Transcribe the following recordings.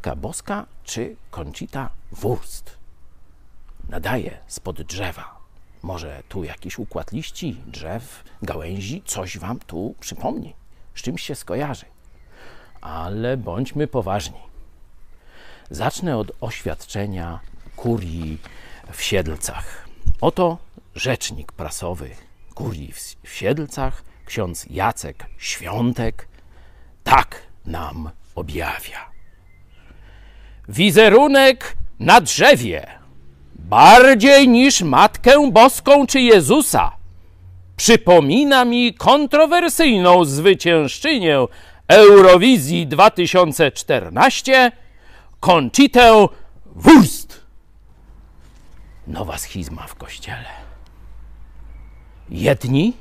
Matka Boska czy Conchita Wurst? Nadaje spod drzewa. Może tu jakiś układ liści, drzew, gałęzi, coś wam tu przypomni, z czymś się skojarzy. Ale bądźmy poważni. Zacznę od oświadczenia kurii w Siedlcach. Oto rzecznik prasowy kurii w Siedlcach, ksiądz Jacek Świątek, tak nam objawia. Wizerunek na drzewie, bardziej niż Matkę Boską czy Jezusa, przypomina mi kontrowersyjną zwyciężczynię Eurowizji 2014, Conchitę Wurst. Nowa schizma w kościele. Jedni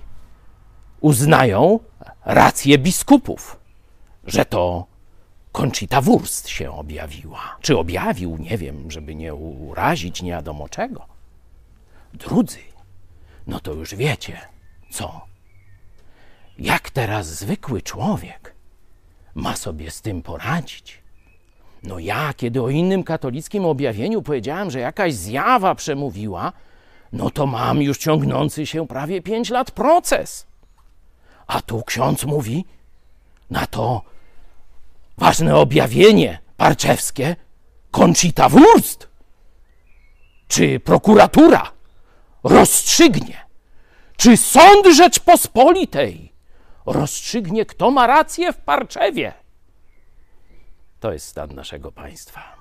uznają rację biskupów, że to Conchita Wurst się objawiła. Czy objawił, nie wiem, żeby nie urazić nie wiadomo czego. Drudzy, no to już wiecie, co? Jak teraz zwykły człowiek ma sobie z tym poradzić? No ja, kiedy o innym katolickim objawieniu powiedziałem, że jakaś zjawa przemówiła, no to mam już ciągnący się prawie pięć lat proces. A tu ksiądz mówi na to ważne objawienie parczewskie Conchita Wurst. Czy prokuratura rozstrzygnie, czy sąd Rzeczpospolitej rozstrzygnie, kto ma rację w Parczewie. To jest stan naszego państwa.